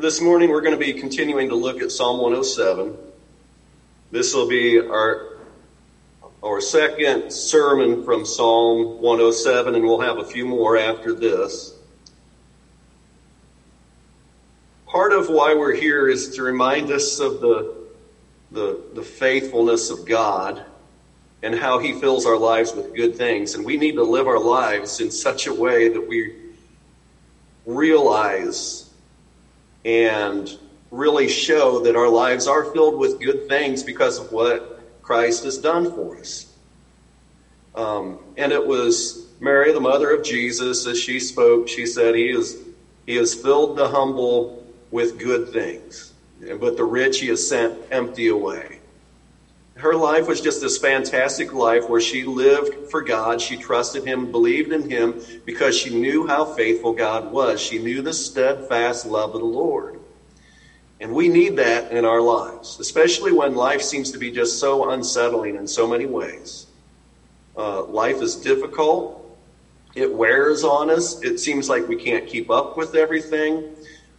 this morning we're going to be continuing to look at Psalm 107. This will be our our second sermon from Psalm 107, and we'll have a few more after this. Part of why we're here is to remind us of the, the, the faithfulness of God and how He fills our lives with good things. And we need to live our lives in such a way that we realize and really show that our lives are filled with good things because of what Christ has done for us. Um, and it was Mary, the mother of Jesus, as she spoke, she said, He is He has filled the humble with good things, but the rich He has sent empty away. Her life was just this fantastic life where she lived for God. She trusted Him, believed in Him because she knew how faithful God was. She knew the steadfast love of the Lord. And we need that in our lives, especially when life seems to be just so unsettling in so many ways. Uh, life is difficult. It wears on us. It seems like we can't keep up with everything.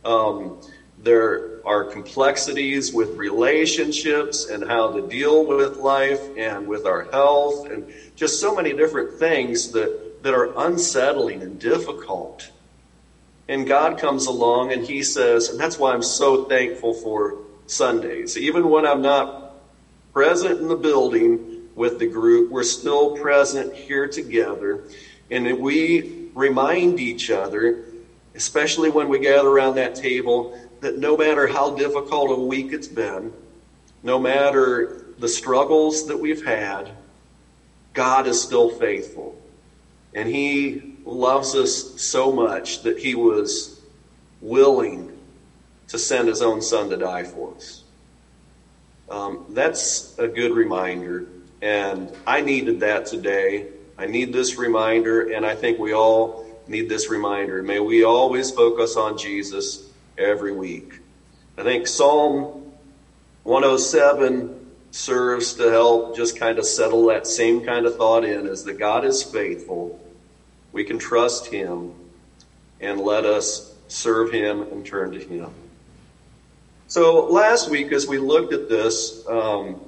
Um, there are complexities with relationships and how to deal with life and with our health and just so many different things that, that are unsettling and difficult. And God comes along and He says, and that's why I'm so thankful for Sundays. Even when I'm not present in the building with the group, we're still present here together. And we remind each other, especially when we gather around that table, that no matter how difficult a week it's been, no matter the struggles that we've had, God is still faithful. And He loves us so much that he was willing to send his own son to die for us. Um, that's a good reminder. And I needed that today. I need this reminder, and I think we all need this reminder. May we always focus on Jesus every week. I think Psalm 107 serves to help just kind of settle that same kind of thought in as that God is faithful we can trust Him and let us serve Him and turn to Him. So last week, as we looked at this, um,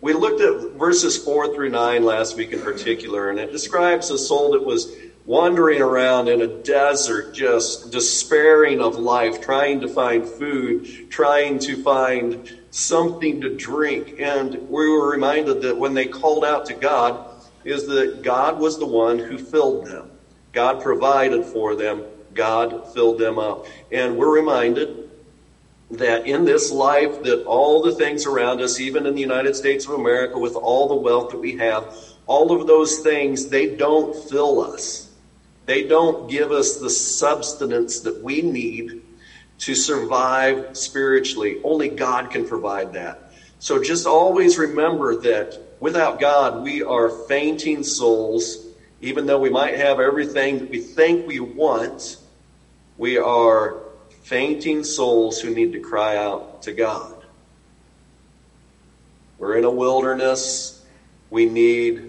we looked at verses 4 through 9 last week in particular, and it describes a soul that was wandering around in a desert, just despairing of life, trying to find food, trying to find something to drink. And we were reminded that when they called out to God, is that God was the one who filled them. God provided for them. God filled them up. And we're reminded that in this life that all the things around us, even in the United States of America, with all the wealth that we have, all of those things, they don't fill us. They don't give us the substance that we need to survive spiritually. Only God can provide that. So just always remember that Without God, we are fainting souls. Even though we might have everything that we think we want, we are fainting souls who need to cry out to God. We're in a wilderness. We need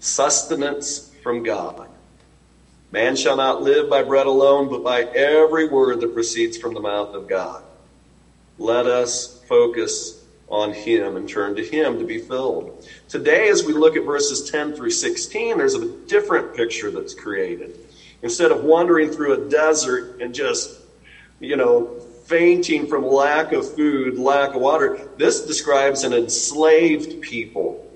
sustenance from God. Man shall not live by bread alone, but by every word that proceeds from the mouth of God. Let us focus on Him and turn to Him to be filled. Today, as we look at verses 10 through 16, there's a different picture that's created. Instead of wandering through a desert and just, you know, fainting from lack of food, lack of water, this describes an enslaved people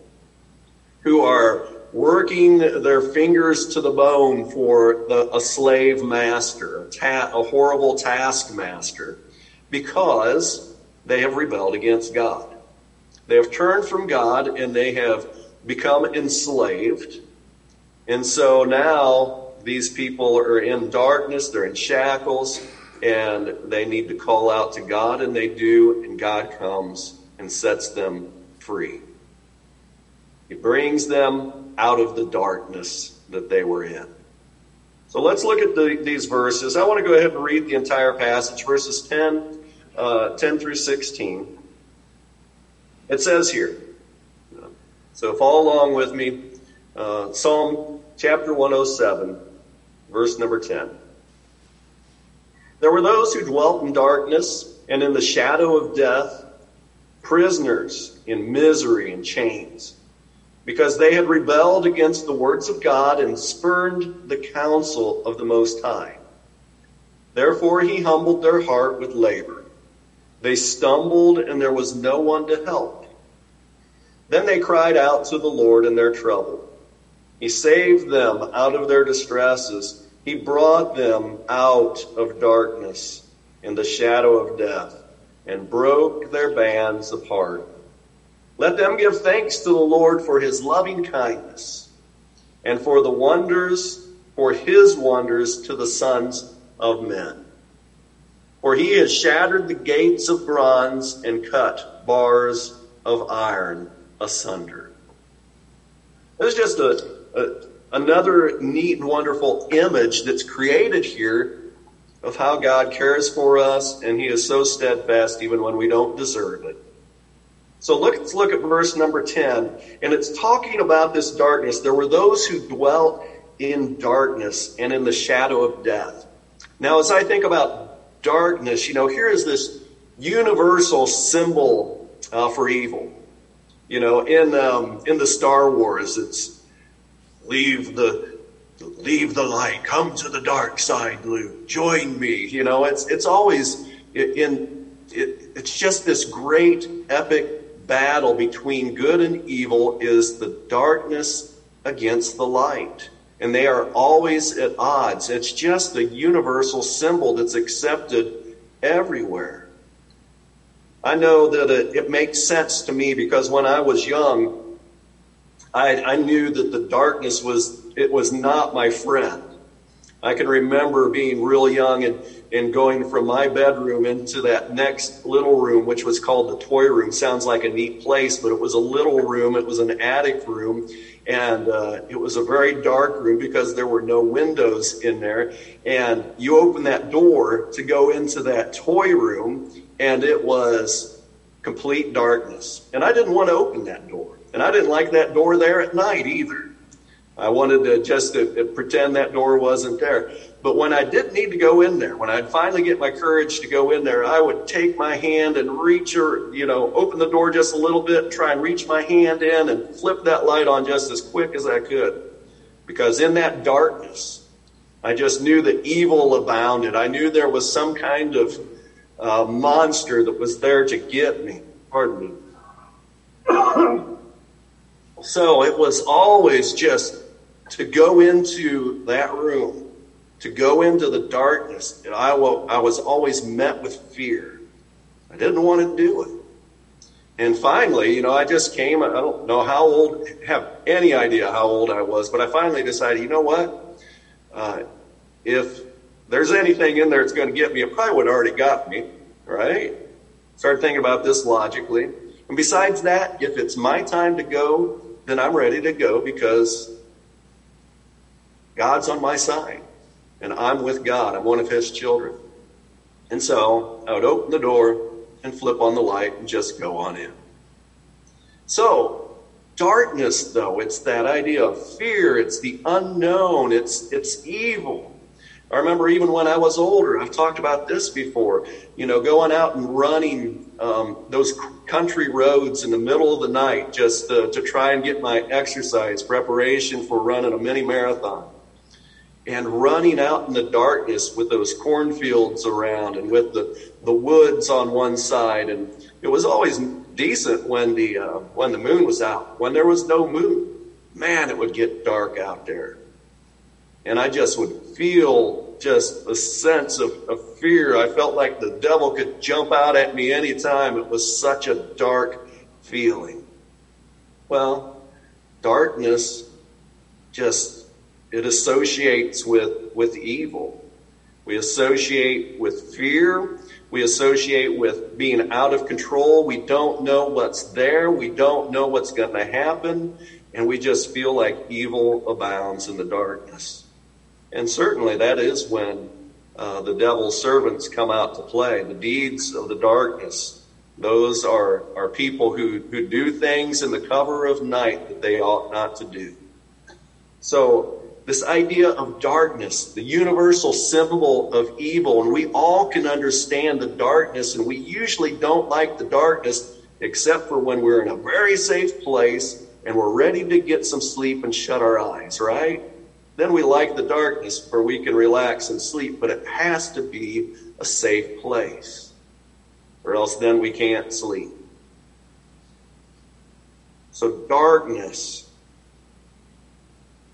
who are working their fingers to the bone for the, a slave master, a, ta- a horrible taskmaster, because they have rebelled against God. They have turned from God and they have become enslaved. And so now these people are in darkness, they're in shackles, and they need to call out to God, and they do, and God comes and sets them free. He brings them out of the darkness that they were in. So let's look at the, these verses. I want to go ahead and read the entire passage, verses 10 uh, 10 through 16. It says here, so follow along with me. Uh, Psalm chapter 107, verse number 10. There were those who dwelt in darkness and in the shadow of death, prisoners in misery and chains, because they had rebelled against the words of God and spurned the counsel of the Most High. Therefore he humbled their heart with labor. They stumbled, and there was no one to help. Then they cried out to the Lord in their trouble. He saved them out of their distresses. He brought them out of darkness and the shadow of death and broke their bands apart. Let them give thanks to the Lord for his loving kindness and for the wonders, for his wonders to the sons of men. For he has shattered the gates of bronze and cut bars of iron asunder. There's just a, a, another neat and wonderful image that's created here of how God cares for us and he is so steadfast even when we don't deserve it. So let's look at verse number 10. And it's talking about this darkness. There were those who dwelt in darkness and in the shadow of death. Now, as I think about darkness, you know, here is this universal symbol uh, for evil. You know, in um, in the Star Wars, it's leave the leave the light, come to the dark side, Luke, join me. You know, it's it's always in it, it's just this great epic battle between good and evil is the darkness against the light. And they are always at odds. It's just a universal symbol that's accepted everywhere. I know that it, it makes sense to me because when I was young, I, I knew that the darkness was, it was not my friend. I can remember being real young and, and going from my bedroom into that next little room, which was called the toy room. Sounds like a neat place, but it was a little room. It was an attic room. And uh, it was a very dark room because there were no windows in there. And you open that door to go into that toy room, and it was complete darkness. And I didn't want to open that door. And I didn't like that door there at night either. I wanted to just to, to pretend that door wasn't there. But when I didn't need to go in there, when I'd finally get my courage to go in there, I would take my hand and reach or, you know, open the door just a little bit try and reach my hand in and flip that light on just as quick as I could. Because in that darkness, I just knew that evil abounded. I knew there was some kind of uh, monster that was there to get me. Pardon me. so it was always just to go into that room, to go into the darkness, and I, was always met with fear. I didn't want to do it. And finally, you know, I just came, I don't know how old, have any idea how old I was, but I finally decided, you know what? Uh, if there's anything in there that's going to get me, it probably would have already got me, right? Started thinking about this logically. And besides that, if it's my time to go, then I'm ready to go because God's on my side, and I'm with God. I'm one of His children. And so I would open the door and flip on the light and just go on in. So, darkness, though, it's that idea of fear, it's the unknown, it's, it's evil. I remember even when I was older, I've talked about this before, you know, going out and running um, those country roads in the middle of the night just to, to try and get my exercise preparation for running a mini marathon and running out in the darkness with those cornfields around and with the, the woods on one side. And it was always decent when the, uh, when the moon was out. When there was no moon, man, it would get dark out there. And I just would feel just a sense of, of fear. I felt like the devil could jump out at me anytime. It was such a dark feeling. Well, darkness just it associates with, with evil. We associate with fear. We associate with being out of control. We don't know what's there. We don't know what's going to happen. And we just feel like evil abounds in the darkness. And certainly that is when uh, the devil's servants come out to play. The deeds of the darkness. Those are, are people who, who do things in the cover of night that they ought not to do. So this idea of darkness, the universal symbol of evil, and we all can understand the darkness, and we usually don't like the darkness except for when we're in a very safe place and we're ready to get some sleep and shut our eyes, right? Then we like the darkness where we can relax and sleep, but it has to be a safe place, or else then we can't sleep. So, darkness,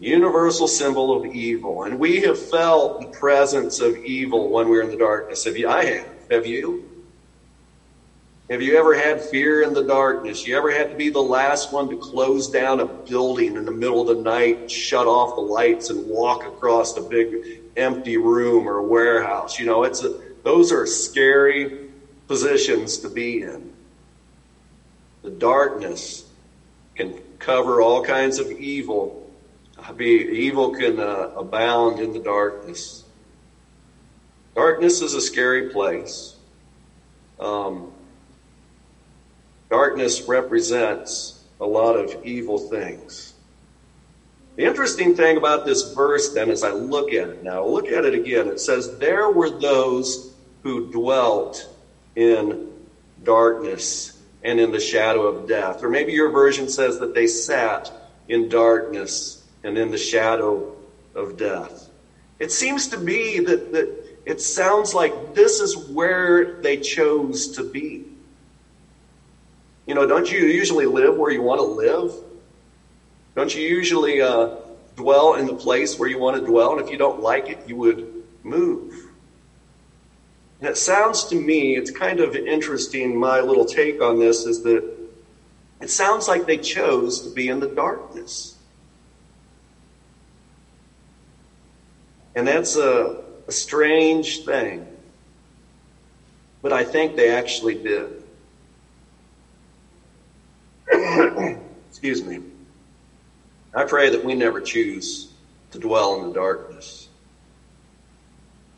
universal symbol of evil. And we have felt the presence of evil when we're in the darkness. Have you? I have. Have you? Have you ever had fear in the darkness? You ever had to be the last one to close down a building in the middle of the night, shut off the lights, and walk across a big empty room or warehouse? You know, it's a, those are scary positions to be in. The darkness can cover all kinds of evil. Be, evil can uh, abound in the darkness. Darkness is a scary place. Um, Darkness represents a lot of evil things. The interesting thing about this verse, then, as I look at it now, look at it again. It says, There were those who dwelt in darkness and in the shadow of death. Or maybe your version says that they sat in darkness and in the shadow of death. It seems to me that, that it sounds like this is where they chose to be. You know, don't you usually live where you want to live? Don't you usually uh, dwell in the place where you want to dwell? And if you don't like it, you would move. And it sounds to me, it's kind of interesting, my little take on this is that it sounds like they chose to be in the darkness. And that's a, a strange thing. But I think they actually did. Excuse me. I pray that we never choose to dwell in the darkness.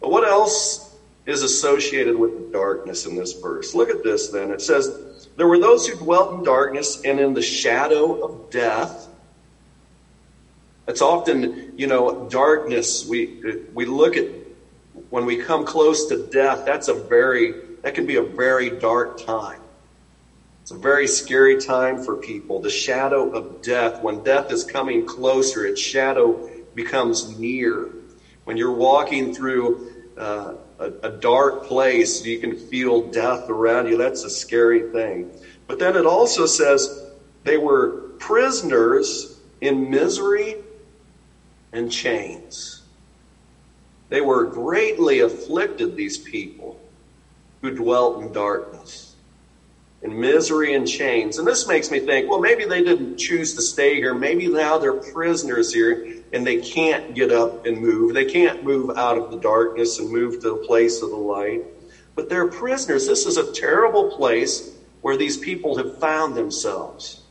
But what else is associated with the darkness in this verse? Look at this then. It says, There were those who dwelt in darkness and in the shadow of death. It's often, you know, darkness. We we look at when we come close to death, that's a very that can be a very dark time. It's a very scary time for people. The shadow of death. When death is coming closer, its shadow becomes near. When you're walking through uh, a, a dark place, you can feel death around you. That's a scary thing. But then it also says they were prisoners in misery and chains. They were greatly afflicted, these people who dwelt in darkness in misery and chains. And this makes me think, well, maybe they didn't choose to stay here. Maybe now they're prisoners here and they can't get up and move. They can't move out of the darkness and move to the place of the light. But they're prisoners. This is a terrible place where these people have found themselves.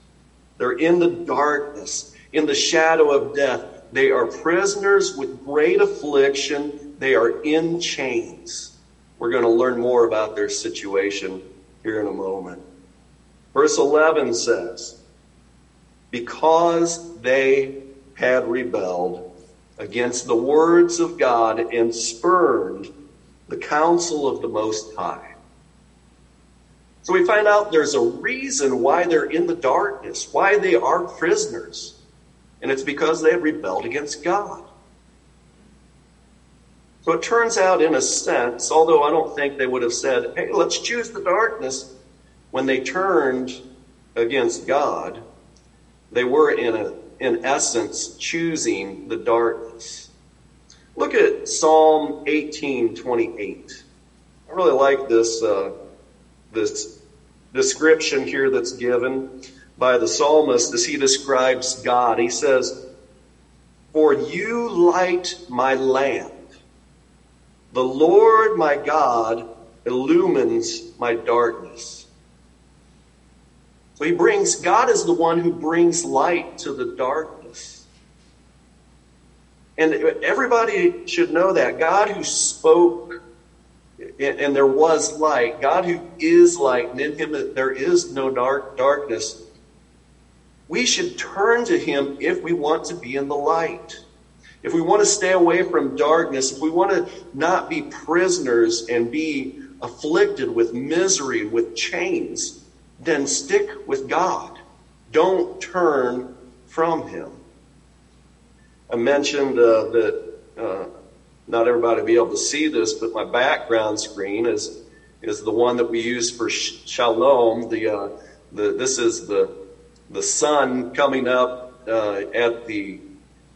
They're in the darkness, in the shadow of death. They are prisoners with great affliction. They are in chains. We're going to learn more about their situation here in a moment. Verse 11 says, Because they had rebelled against the words of God and spurned the counsel of the Most High. So we find out there's a reason why they're in the darkness, why they are prisoners. And it's because they have rebelled against God. So it turns out, in a sense, although I don't think they would have said, hey, let's choose the darkness, when they turned against God, they were, in, a, in essence, choosing the darkness. Look at Psalm 18 28. I really like this, uh, this description here that's given by the psalmist as he describes God. He says, For you light my lamp. The Lord my God illumines my darkness. So he brings, God is the one who brings light to the darkness. And everybody should know that. God who spoke and there was light, God who is light, and in him there is no dark darkness. We should turn to him if we want to be in the light. if we want to stay away from darkness, if we want to not be prisoners and be afflicted with misery, with chains, then stick with God. Don't turn from Him. I mentioned uh, that uh, not everybody will be able to see this, but my background screen is is the one that we use for shalom. The, uh, the this is the the sun coming up uh, at the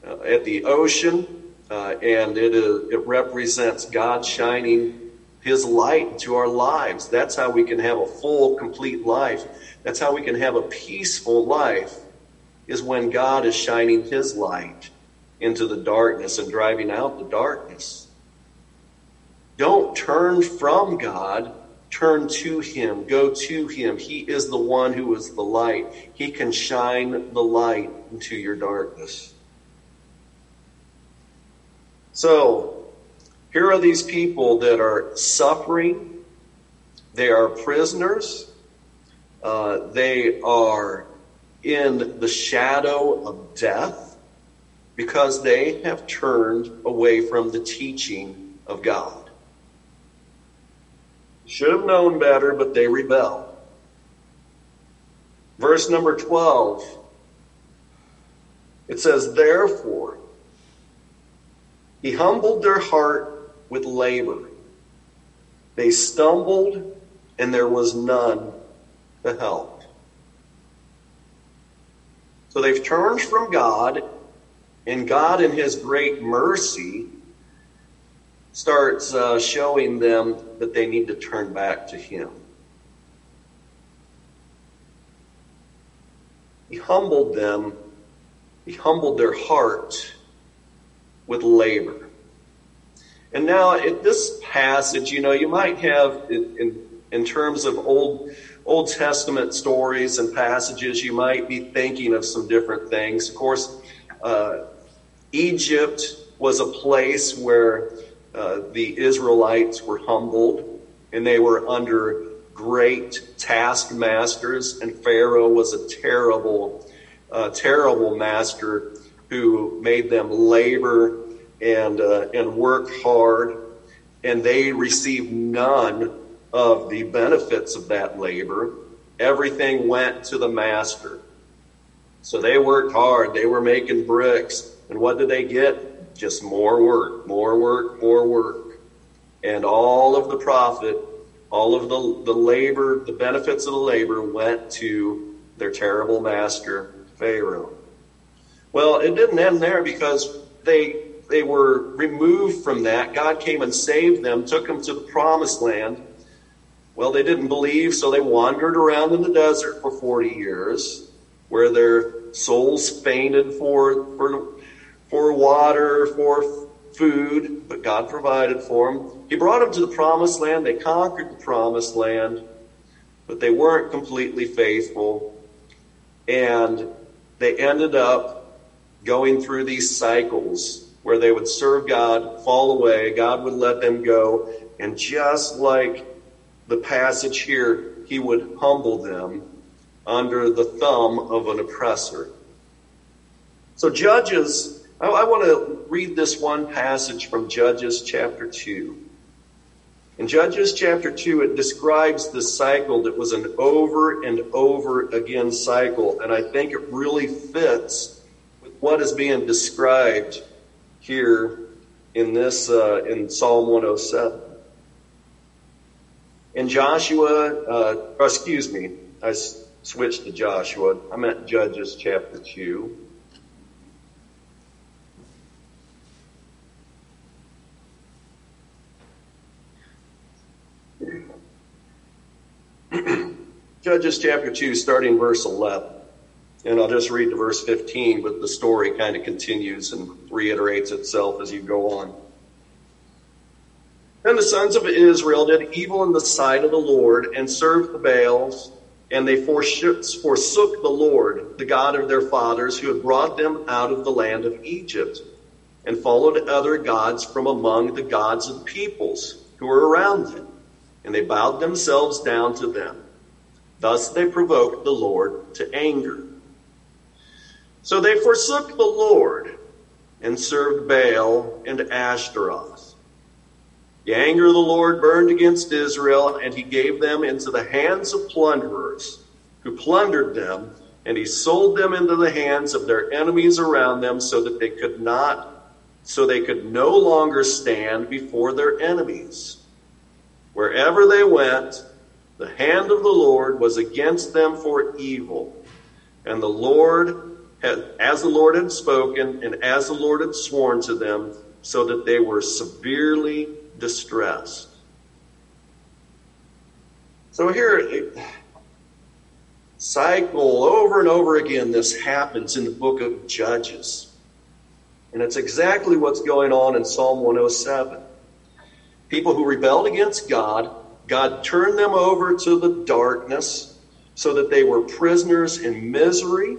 uh, at the ocean, uh, and it is it represents God shining His light into our lives. That's how we can have a full, complete life. That's how we can have a peaceful life. Is when God is shining His light into the darkness and driving out the darkness. Don't turn from God, turn to Him, go to Him. He is the one who is the light. He can shine the light into your darkness. So, here are these people that are suffering, they are prisoners, uh, they are in the shadow of death because they have turned away from the teaching of God. Should have known better, but they rebel. Verse number 12, it says, Therefore, he humbled their heart with labor. They stumbled, and there was none to help. So they've turned from God and God, in His great mercy, starts uh, showing them that they need to turn back to Him. He humbled them, He humbled their heart with labor. And now, at this passage, you know, you might have, in, in, in terms of Old, Old Testament stories and passages, you might be thinking of some different things. Of course, uh, Egypt was a place where the Israelites were humbled and they were under great taskmasters, and Pharaoh was a terrible, uh, terrible master who made them labor and uh, and work hard, and they received none of the benefits of that labor. Everything went to the master. So they worked hard. They were making bricks. And what did they get? Just more work, more work, more work. And all of the profit, all of the, the labor, the benefits of the labor went to their terrible master, Pharaoh. Well, it didn't end there because they they were removed from that. God came and saved them, took them to the promised land. Well, they didn't believe, so they wandered around in the desert for 40 years, where their souls fainted for, for for water, for food, but God provided for them. He brought them to the promised land. They conquered the promised land, but they weren't completely faithful. And they ended up going through these cycles where they would serve God, fall away, God would let them go, and just like the passage here, he would humble them under the thumb of an oppressor. So Judges I, I want to read this one passage from Judges chapter 2. In Judges chapter 2, it describes the cycle that was an over and over again cycle, and I think it really fits with what is being described here in this uh, in Psalm 107. In Joshua, uh, excuse me, I switched to Joshua. I meant Judges chapter 2. Judges chapter 2, starting verse 11. And I'll just read to verse 15, but the story kind of continues and reiterates itself as you go on. Then the sons of Israel did evil in the sight of the Lord and served the Baals, and they forsook the Lord, the God of their fathers, who had brought them out of the land of Egypt, and followed other gods from among the gods of peoples who were around them, and they bowed themselves down to them. Thus they provoked the Lord to anger. So they forsook the Lord and served Baal and Ashtaroth. The anger of the Lord burned against Israel, and he gave them into the hands of plunderers, who plundered them, and he sold them into the hands of their enemies around them, so that they could not, so they could no longer stand before their enemies. Wherever they went, the hand of the Lord was against them for evil. And the Lord had, as the Lord had spoken and as the Lord had sworn to them, so that they were severely distressed. So here, cycle over and over again, this happens in the book of Judges. And it's exactly what's going on in Psalm 107. People who rebelled against God, God turned them over to the darkness so that they were prisoners in misery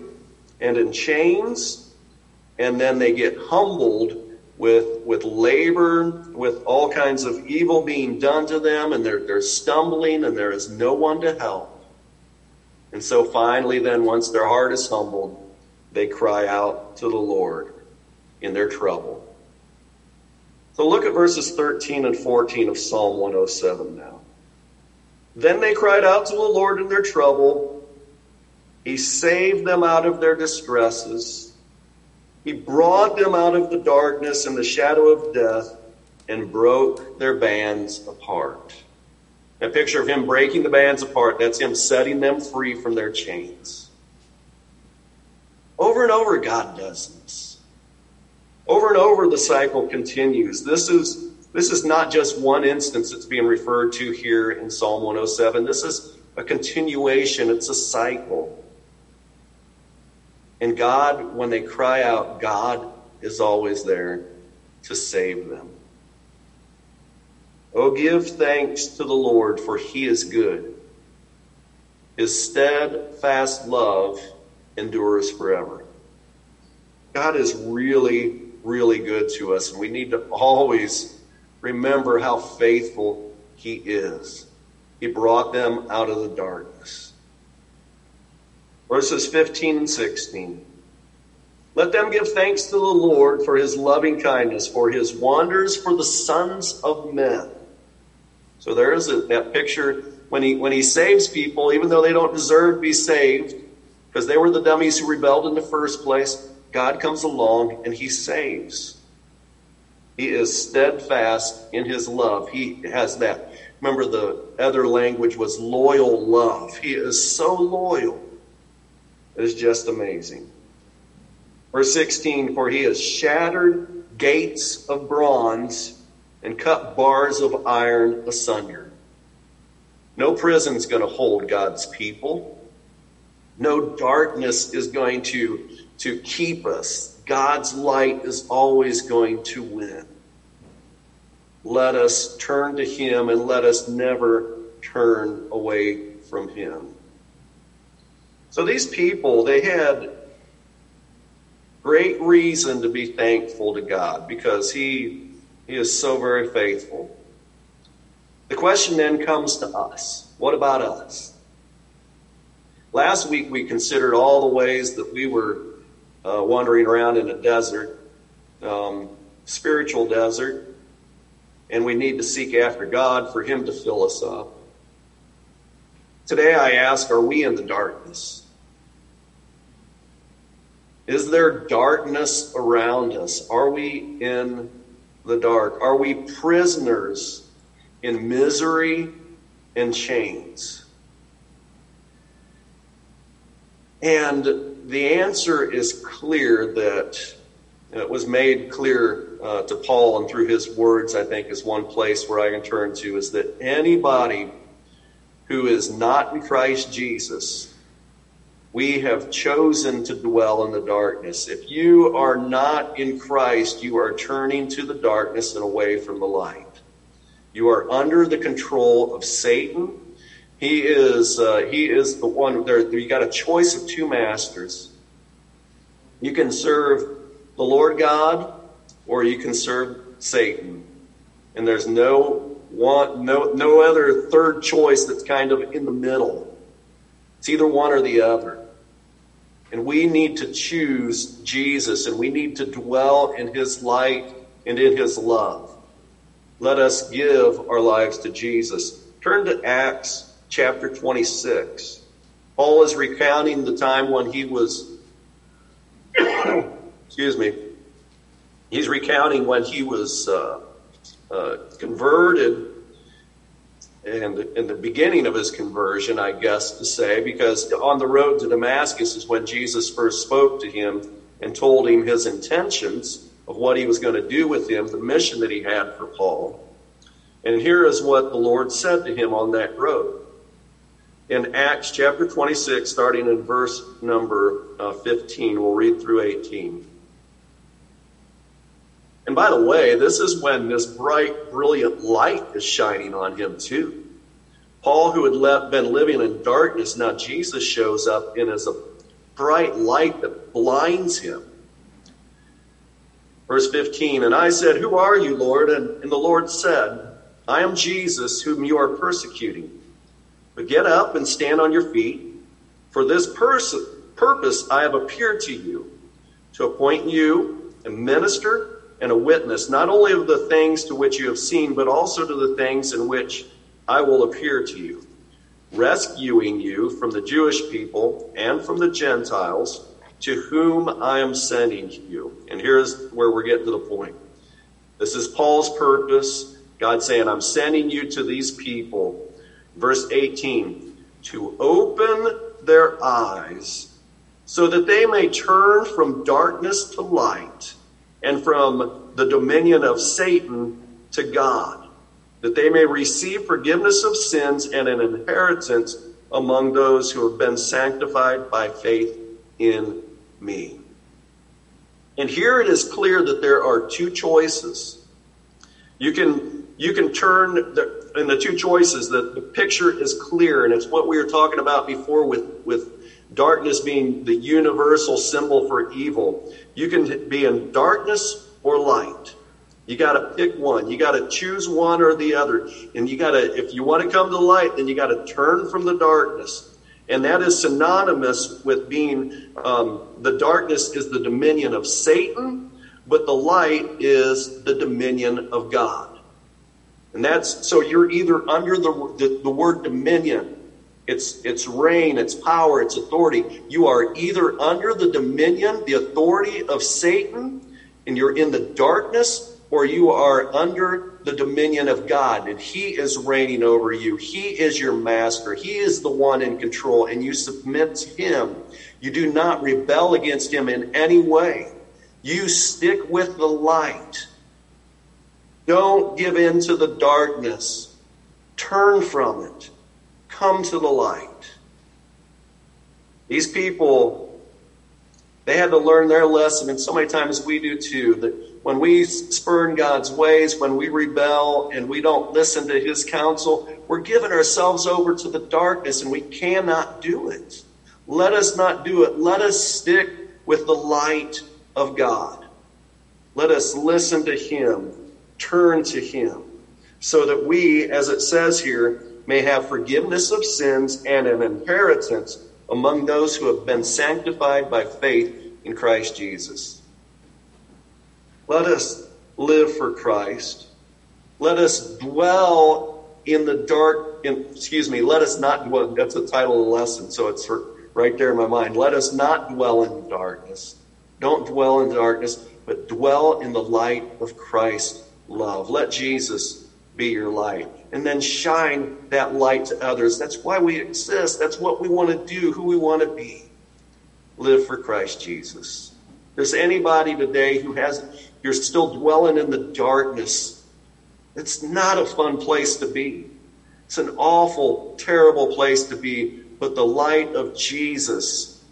and in chains, and then they get humbled with, with labor, with all kinds of evil being done to them, and they're, they're stumbling, and there is no one to help. And so finally, then, once their heart is humbled, they cry out to the Lord in their trouble. So look at verses 13 and 14 of Psalm 107 now. Then they cried out to the Lord in their trouble. He saved them out of their distresses. He brought them out of the darkness and the shadow of death and broke their bands apart. A picture of him breaking the bands apart, that's him setting them free from their chains. Over and over, God does this. Over and over, the cycle continues. This is, this is not just one instance that's being referred to here in Psalm 107. This is a continuation, it's a cycle. And God, when they cry out, God is always there to save them. Oh, give thanks to the Lord, for he is good. His steadfast love endures forever. God is really, really good to us, and we need to always remember how faithful he is. He brought them out of the darkness. Verses 15 and 16. Let them give thanks to the Lord for his loving kindness, for his wonders for the sons of men. So there is a, that picture when he when he saves people, even though they don't deserve to be saved, because they were the dummies who rebelled in the first place. God comes along and he saves. He is steadfast in his love. He has that. Remember, the other language was loyal love. He is so loyal. It is just amazing. Verse 16 For he has shattered gates of bronze and cut bars of iron asunder. No prison's going to hold God's people. No darkness is going to, to keep us. God's light is always going to win. Let us turn to Him and let us never turn away from Him. So these people, they had great reason to be thankful to God because He he is so very faithful. The question then comes to us. What about us? Last week we considered all the ways that we were uh, wandering around in a desert, um, spiritual desert, and we need to seek after God for Him to fill us up. Today I ask, are we in the darkness? Is there darkness around us? Are we in the dark? Are we prisoners in misery and chains? And the answer is clear that it was made clear uh, to Paul and through his words, I think, is one place where I can turn to is that anybody who is not in Christ Jesus we have chosen to dwell in the darkness. If you are not in Christ, you are turning to the darkness and away from the light. You are under the control of Satan. He is uh, he is the one. There, you got a choice of two masters. You can serve the Lord God, or you can serve Satan, and there's no one, no no other third choice that's kind of in the middle. It's either one or the other. And we need to choose Jesus and we need to dwell in his light and in his love. Let us give our lives to Jesus. Turn to Acts chapter 26. Paul is recounting the time when he was, excuse me, he's recounting when he was uh, uh, converted and in the beginning of his conversion, I guess to say, because on the road to Damascus is when Jesus first spoke to him and told him his intentions of what he was going to do with him, the mission that he had for Paul. And here is what the Lord said to him on that road. In Acts chapter 26, starting in verse number uh, 15, we'll read through 18. And by the way, this is when this bright, brilliant light is shining on him too. Paul, who had been living in darkness, now Jesus shows up in as a bright light that blinds him. Verse 15, And I said, Who are you, Lord? And, and the Lord said, I am Jesus, whom you are persecuting. But get up and stand on your feet. For this pers- purpose I have appeared to you, to appoint you a minister and a witness, not only of the things to which you have seen, but also to the things in which I will appear to you, rescuing you from the Jewish people and from the Gentiles to whom I am sending you. And here's where we're getting to the point. This is Paul's purpose. God saying, I'm sending you to these people. Verse 18, to open their eyes so that they may turn from darkness to light and from the dominion of Satan to God, that they may receive forgiveness of sins and an inheritance among those who have been sanctified by faith in me. And here it is clear that there are two choices. You can you can turn the, in the two choices that the picture is clear, and it's what we were talking about before with with darkness being the universal symbol for evil. You can be in darkness or light. You got to pick one. You got to choose one or the other. And you got to, if you want to come to light, then you got to turn from the darkness. And that is synonymous with being, um, the darkness is the dominion of Satan, but the light is the dominion of God. And that's, so you're either under the, the, the word dominion, it's, it's reign, it's power, it's authority. You are either under the dominion, the authority of Satan, and you're in the darkness, or you are under the dominion of God and He is reigning over you. He is your master. He is the one in control, and you submit to Him. You do not rebel against Him in any way. You stick with the light. Don't give in to the darkness. Turn from it. Come to the light. These people, they had to learn their lesson, and so many times we do too. That when we spurn God's ways, when we rebel and we don't listen to His counsel, we're giving ourselves over to the darkness, and we cannot do it. Let us not do it. Let us stick with the light of God. Let us listen to Him, turn to Him, so that we, as it says here, may have forgiveness of sins and an inheritance among those who have been sanctified by faith in Christ Jesus. Let us live for Christ. Let us dwell in the dark, in, excuse me, let us not dwell, that's the title of the lesson, so it's right there in my mind. Let us not dwell in darkness. Don't dwell in darkness, but dwell in the light of Christ's love. Let Jesus be your light and then shine that light to others. That's why we exist. That's what we want to do, who we want to be. Live for Christ Jesus. There's anybody today who has, you're still dwelling in the darkness. It's not a fun place to be. It's an awful, terrible place to be. But the light of Jesus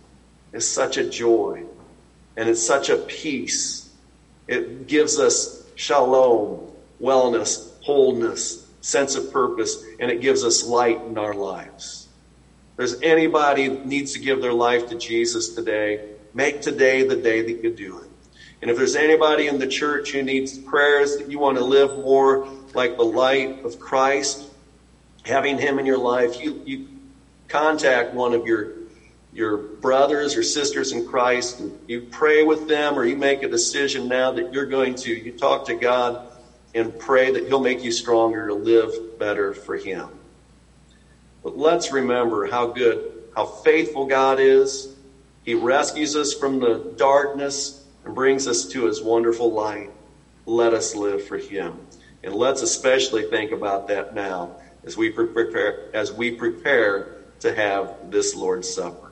is such a joy and it's such a peace. It gives us shalom, wellness, wholeness, sense of purpose, and it gives us light in our lives. If there's anybody needs to give their life to Jesus today, make today the day that you do it. And if there's anybody in the church who needs prayers that you want to live more like the light of Christ, having Him in your life, you, you contact one of your your brothers or sisters in Christ, you pray with them, or you make a decision now that you're going to, you talk to God and pray that He'll make you stronger to live better for Him. But let's remember how good, how faithful God is. He rescues us from the darkness and brings us to His wonderful light. Let us live for Him. And let's especially think about that now as we prepare, as we prepare to have this Lord's Supper.